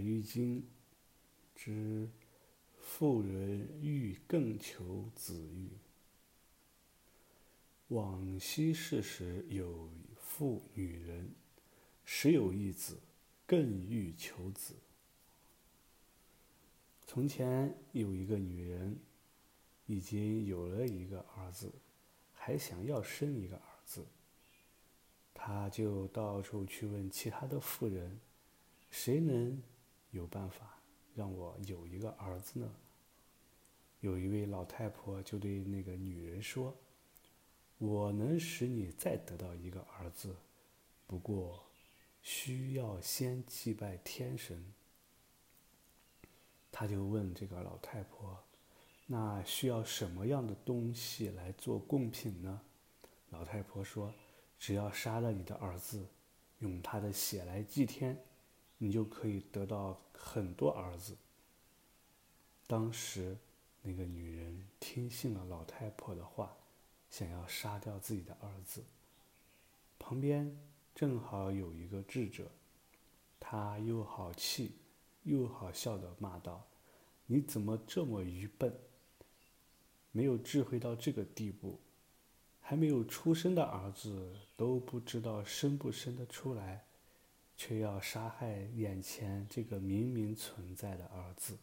喻经》之“妇人欲更求子欲”。往昔世时，有妇女人，时有一子，更欲求子。从前有一个女人，已经有了一个儿子，还想要生一个儿子。她就到处去问其他的妇人：“谁能有办法让我有一个儿子呢？”有一位老太婆就对那个女人说：“我能使你再得到一个儿子，不过需要先祭拜天神。”他就问这个老太婆：“那需要什么样的东西来做贡品呢？”老太婆说：“只要杀了你的儿子，用他的血来祭天，你就可以得到很多儿子。”当时，那个女人听信了老太婆的话，想要杀掉自己的儿子。旁边正好有一个智者，他又好气。又好笑的骂道：“你怎么这么愚笨？没有智慧到这个地步，还没有出生的儿子都不知道生不生得出来，却要杀害眼前这个明明存在的儿子。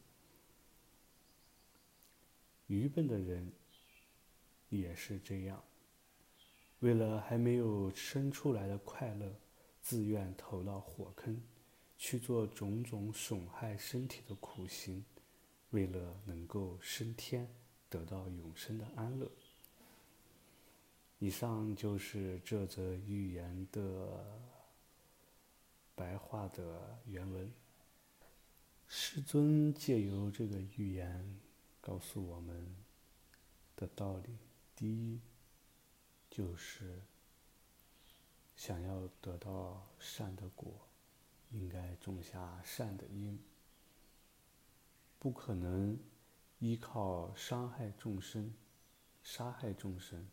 愚笨的人也是这样，为了还没有生出来的快乐，自愿投到火坑。”去做种种损害身体的苦行，为了能够升天，得到永生的安乐。以上就是这则寓言的白话的原文。师尊借由这个寓言告诉我们的道理：第一，就是想要得到善的果。应该种下善的因，不可能依靠伤害众生、杀害众生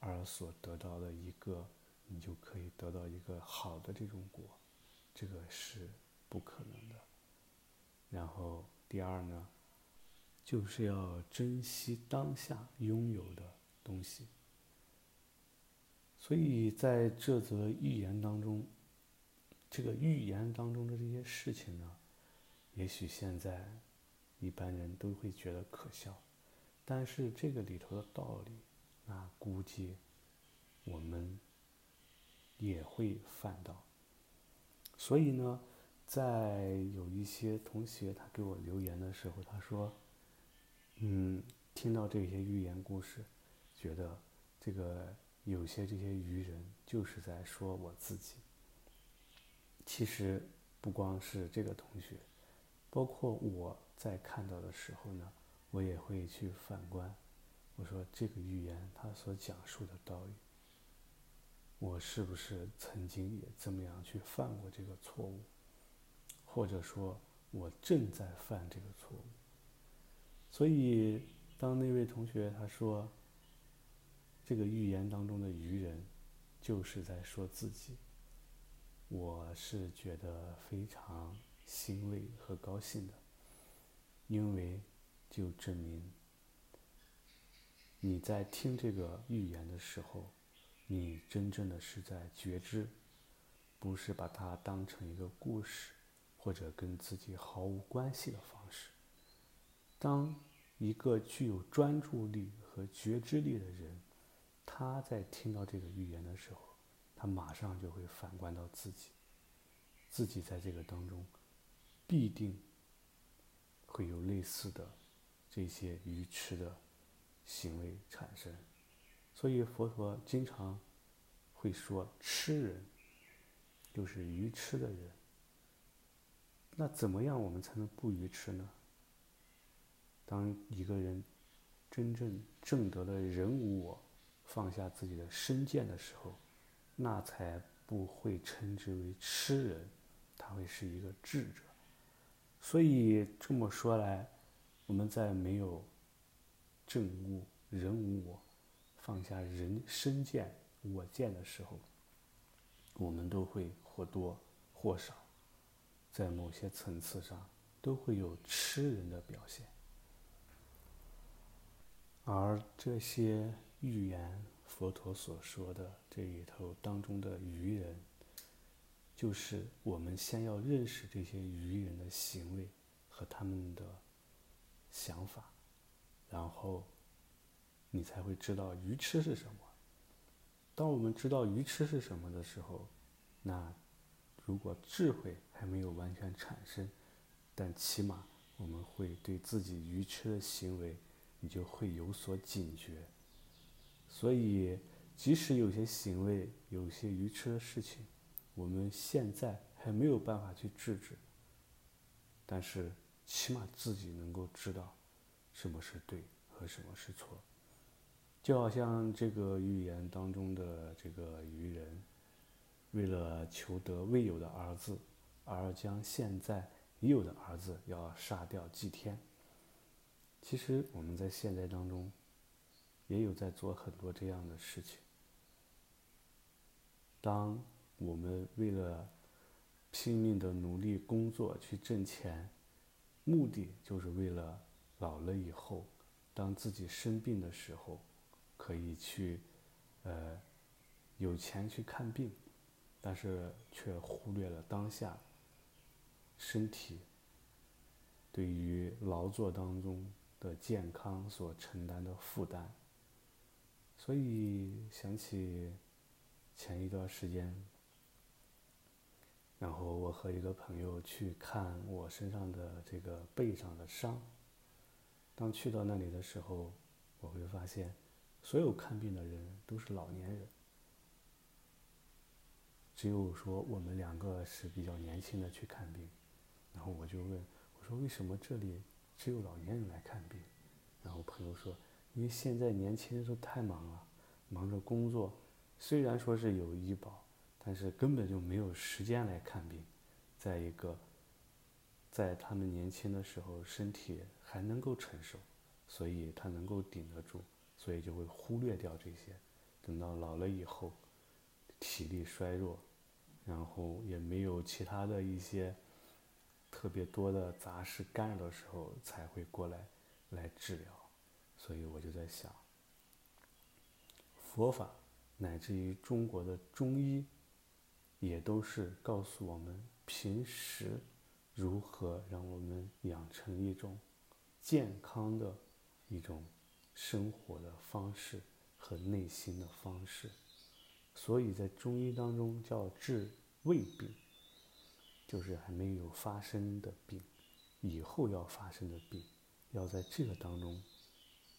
而所得到的一个，你就可以得到一个好的这种果，这个是不可能的。然后第二呢，就是要珍惜当下拥有的东西。所以在这则寓言当中。这个寓言当中的这些事情呢，也许现在一般人都会觉得可笑，但是这个里头的道理，那估计我们也会犯到。所以呢，在有一些同学他给我留言的时候，他说：“嗯，听到这些寓言故事，觉得这个有些这些愚人就是在说我自己。”其实不光是这个同学，包括我在看到的时候呢，我也会去反观。我说这个寓言它所讲述的道理，我是不是曾经也这么样去犯过这个错误？或者说，我正在犯这个错误？所以，当那位同学他说，这个寓言当中的愚人，就是在说自己。我是觉得非常欣慰和高兴的，因为就证明你在听这个寓言的时候，你真正的是在觉知，不是把它当成一个故事或者跟自己毫无关系的方式。当一个具有专注力和觉知力的人，他在听到这个预言的时候。他马上就会反观到自己，自己在这个当中，必定会有类似的这些愚痴的行为产生。所以佛陀经常会说：“痴人就是愚痴的人。”那怎么样我们才能不愚痴呢？当一个人真正证得了人无我，放下自己的身见的时候。那才不会称之为痴人，他会是一个智者。所以这么说来，我们在没有证悟人无我，放下人身见、我见的时候，我们都会或多或少在某些层次上都会有吃人的表现，而这些寓言，佛陀所说的这里头当中的愚人，就是我们先要认识这些愚人的行为和他们的想法，然后你才会知道愚痴是什么。当我们知道愚痴是什么的时候，那如果智慧还没有完全产生，但起码我们会对自己愚痴的行为，你就会有所警觉。所以，即使有些行为、有些愚痴的事情，我们现在还没有办法去制止，但是起码自己能够知道什么是对和什么是错。就好像这个寓言当中的这个愚人，为了求得未有的儿子，而将现在已有的儿子要杀掉祭天。其实我们在现在当中，也有在做很多这样的事情。当我们为了拼命的努力工作去挣钱，目的就是为了老了以后，当自己生病的时候。可以去，呃，有钱去看病，但是却忽略了当下身体对于劳作当中的健康所承担的负担。所以想起前一段时间，然后我和一个朋友去看我身上的这个背上的伤。当去到那里的时候，我会发现。所有看病的人都是老年人，只有说我们两个是比较年轻的去看病。然后我就问我说：“为什么这里只有老年人来看病？”然后朋友说：“因为现在年轻人都太忙了，忙着工作，虽然说是有医保，但是根本就没有时间来看病。再一个，在他们年轻的时候身体还能够承受，所以他能够顶得住。”所以就会忽略掉这些，等到老了以后，体力衰弱，然后也没有其他的一些特别多的杂事干扰的时候，才会过来来治疗。所以我就在想，佛法乃至于中国的中医，也都是告诉我们平时如何让我们养成一种健康的一种。生活的方式和内心的方式，所以在中医当中叫治未病，就是还没有发生的病，以后要发生的病，要在这个当中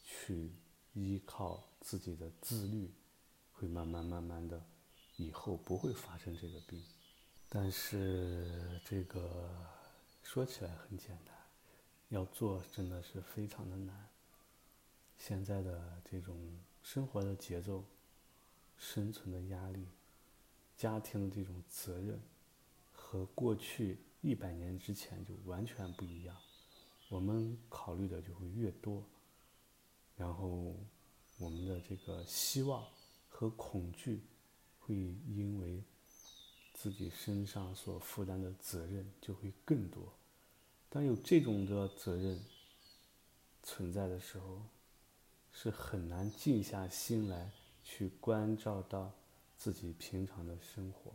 去依靠自己的自律，会慢慢慢慢的，以后不会发生这个病。但是这个说起来很简单，要做真的是非常的难。现在的这种生活的节奏、生存的压力、家庭的这种责任，和过去一百年之前就完全不一样。我们考虑的就会越多，然后我们的这个希望和恐惧，会因为自己身上所负担的责任就会更多。当有这种的责任存在的时候，是很难静下心来去关照到自己平常的生活，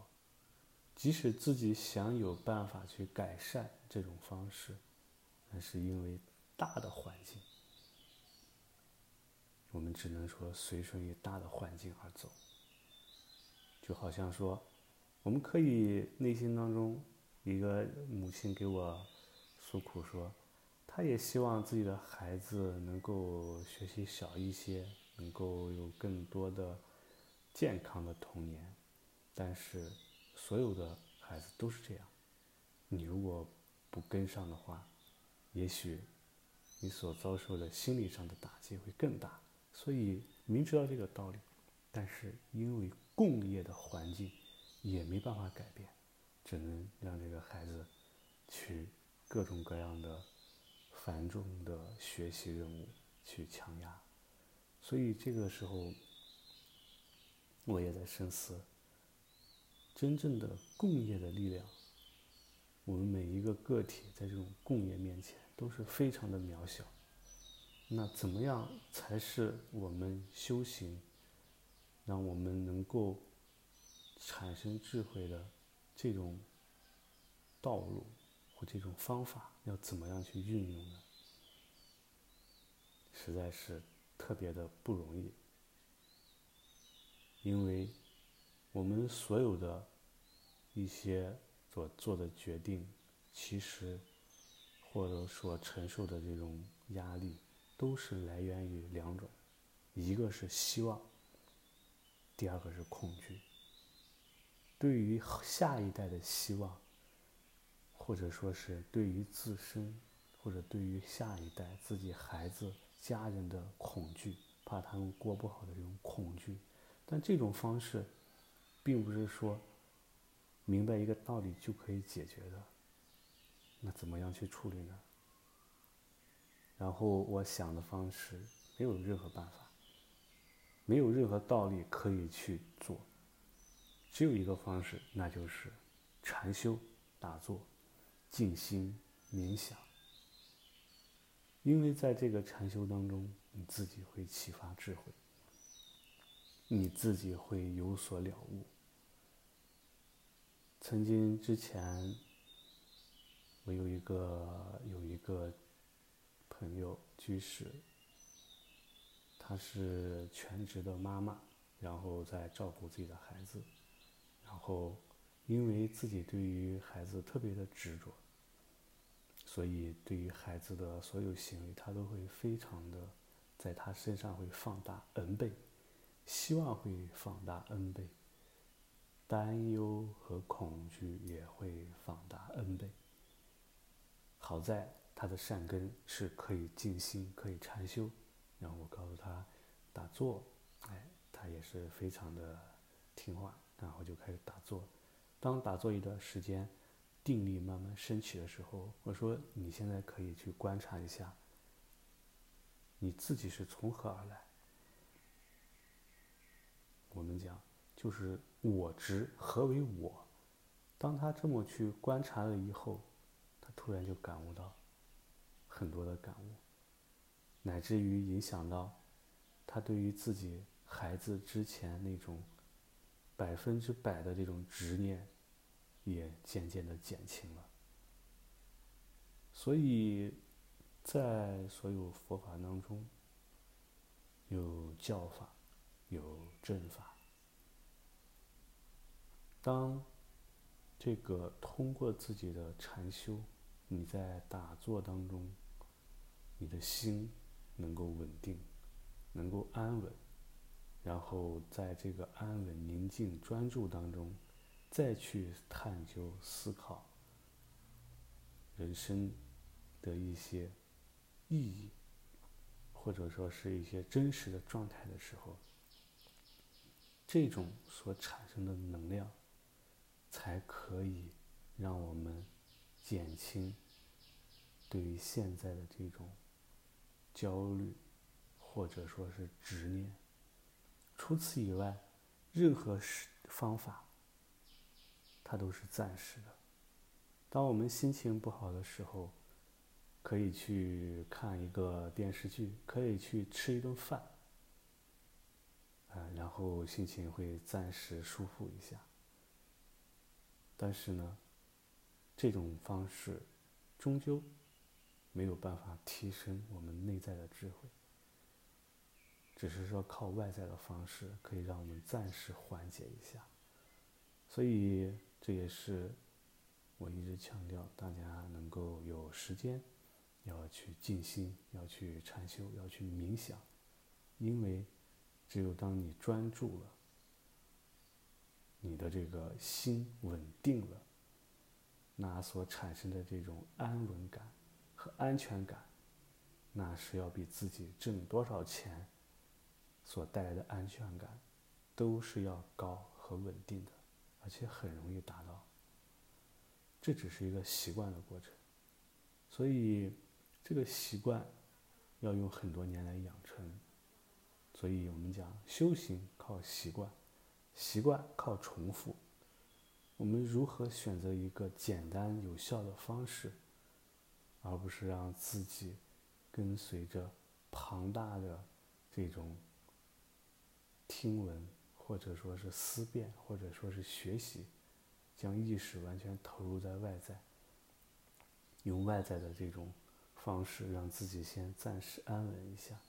即使自己想有办法去改善这种方式，那是因为大的环境，我们只能说随顺于大的环境而走。就好像说，我们可以内心当中一个母亲给我诉苦说。他也希望自己的孩子能够学习少一些，能够有更多的健康的童年。但是，所有的孩子都是这样。你如果不跟上的话，也许你所遭受的心理上的打击会更大。所以，明知道这个道理，但是因为共业的环境也没办法改变，只能让这个孩子去各种各样的。繁重的学习任务去强压，所以这个时候我也在深思，真正的共业的力量我们每一个个体在这种共业面前都是非常的渺小。那怎么样才是我们修行，让我们能够产生智慧的这种道路这种方法，要怎么样去运用呢？实在是特别的不容易，因为我们所有的一些所做的决定，其实或者所承受的这种压力，都是来源于两种，一个是希望，第二个是恐惧。对于下一代的希望，或者说是对于自身，或者对于下一代自己孩子。家人的恐惧，怕他们过不好的这种恐惧，但这种方式，并不是说明白一个道理就可以解决的。那怎么样去处理呢？然后我想的方式没有任何办法，没有任何道理可以去做，只有一个方式，那就是禅修、打坐、静心、冥想。因为在这个禅修当中，你自己会启发智慧，你自己会有所了悟。曾经之前，我有一个有一个朋友居士，她是全职的妈妈，然后在照顾自己的孩子，然后因为自己对于孩子特别的执着。所以，对于孩子的所有行为，他都会非常的，在他身上会放大 n 倍，希望会放大 n 倍，担忧和恐惧也会放大 n 倍。好在他的善根是可以静心，可以禅修，然后我告诉他打坐，哎，他也是非常的听话，然后就开始打坐。当打坐一段时间。定力慢慢升起的时候，我说：“你现在可以去观察一下，你自己是从何而来。”我们讲就是我执，何为我？当他这么去观察了以后，他突然就感悟到很多的感悟，乃至于影响到他对于自己孩子之前那种百分之百的这种执念。也渐渐的减轻了，所以，在所有佛法当中，有教法，有正法。当这个通过自己的禅修，你在打坐当中，你的心能够稳定，能够安稳，然后在这个安稳、宁静、专注当中。再去探究、思考人生的一些意义，或者说是一些真实的状态的时候，这种所产生的能量，才可以让我们减轻对于现在的这种焦虑，或者说是执念。除此以外，任何是方法。它都是暂时的。当我们心情不好的时候，可以去看一个电视剧，可以去吃一顿饭，啊，然后心情会暂时舒服一下。但是呢，这种方式终究没有办法提升我们内在的智慧，只是说靠外在的方式可以让我们暂时缓解一下，所以。这也是我一直强调，大家能够有时间，要去静心，要去禅修，要去冥想，因为只有当你专注了，你的这个心稳定了，那所产生的这种安稳感和安全感，那是要比自己挣多少钱所带来的安全感，都是要高和稳定的。而且很容易达到，这只是一个习惯的过程，所以这个习惯要用很多年来养成。所以我们讲修行靠习惯，习惯靠重复，我们如何选择一个简单有效的方式，而不是让自己跟随着庞大的这种听闻，或者说是思辨，或者说是学习，将意识完全投入在外在，用外在的这种方式让自己先暂时安稳一下，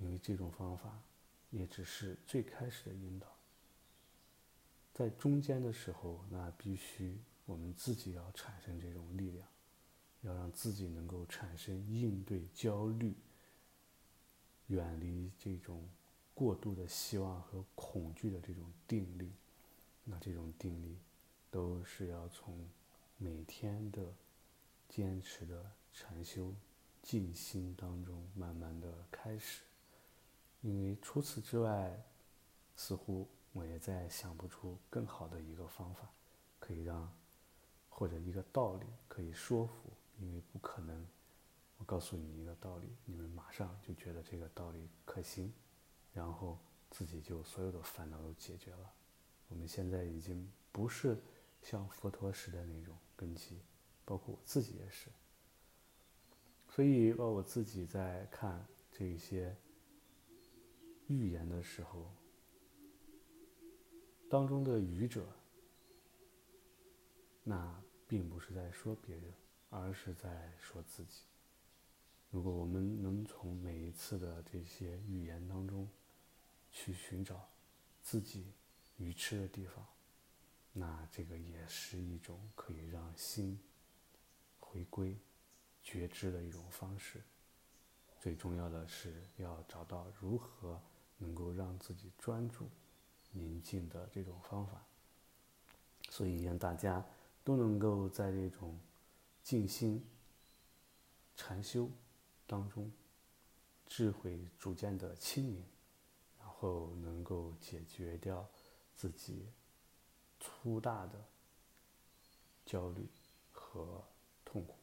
因为这种方法也只是最开始的引导。在中间的时候，那必须我们自己要产生这种力量，要让自己能够产生应对焦虑、远离这种过度的希望和恐惧的这种定力。那这种定力，都是要从每天的坚持的禅修、静心当中慢慢的开始，因为除此之外，似乎。我也再想不出更好的一个方法，可以让或者一个道理可以说服，因为不可能。我告诉你一个道理，你们马上就觉得这个道理可行，然后自己就所有的烦恼都解决了。我们现在已经不是像佛陀时的那种根基，包括我自己也是。所以，把我自己在看这些预言的时候。当中的愚者，那并不是在说别人，而是在说自己。如果我们能从每一次的这些预言当中，去寻找自己愚痴的地方，那这个也是一种可以让心回归觉知的一种方式。最重要的是要找到如何能够让自己专注。宁静的这种方法，所以让大家都能够在这种静心禅修当中，智慧逐渐的清明，后能够解决掉自己粗大的焦虑和痛苦。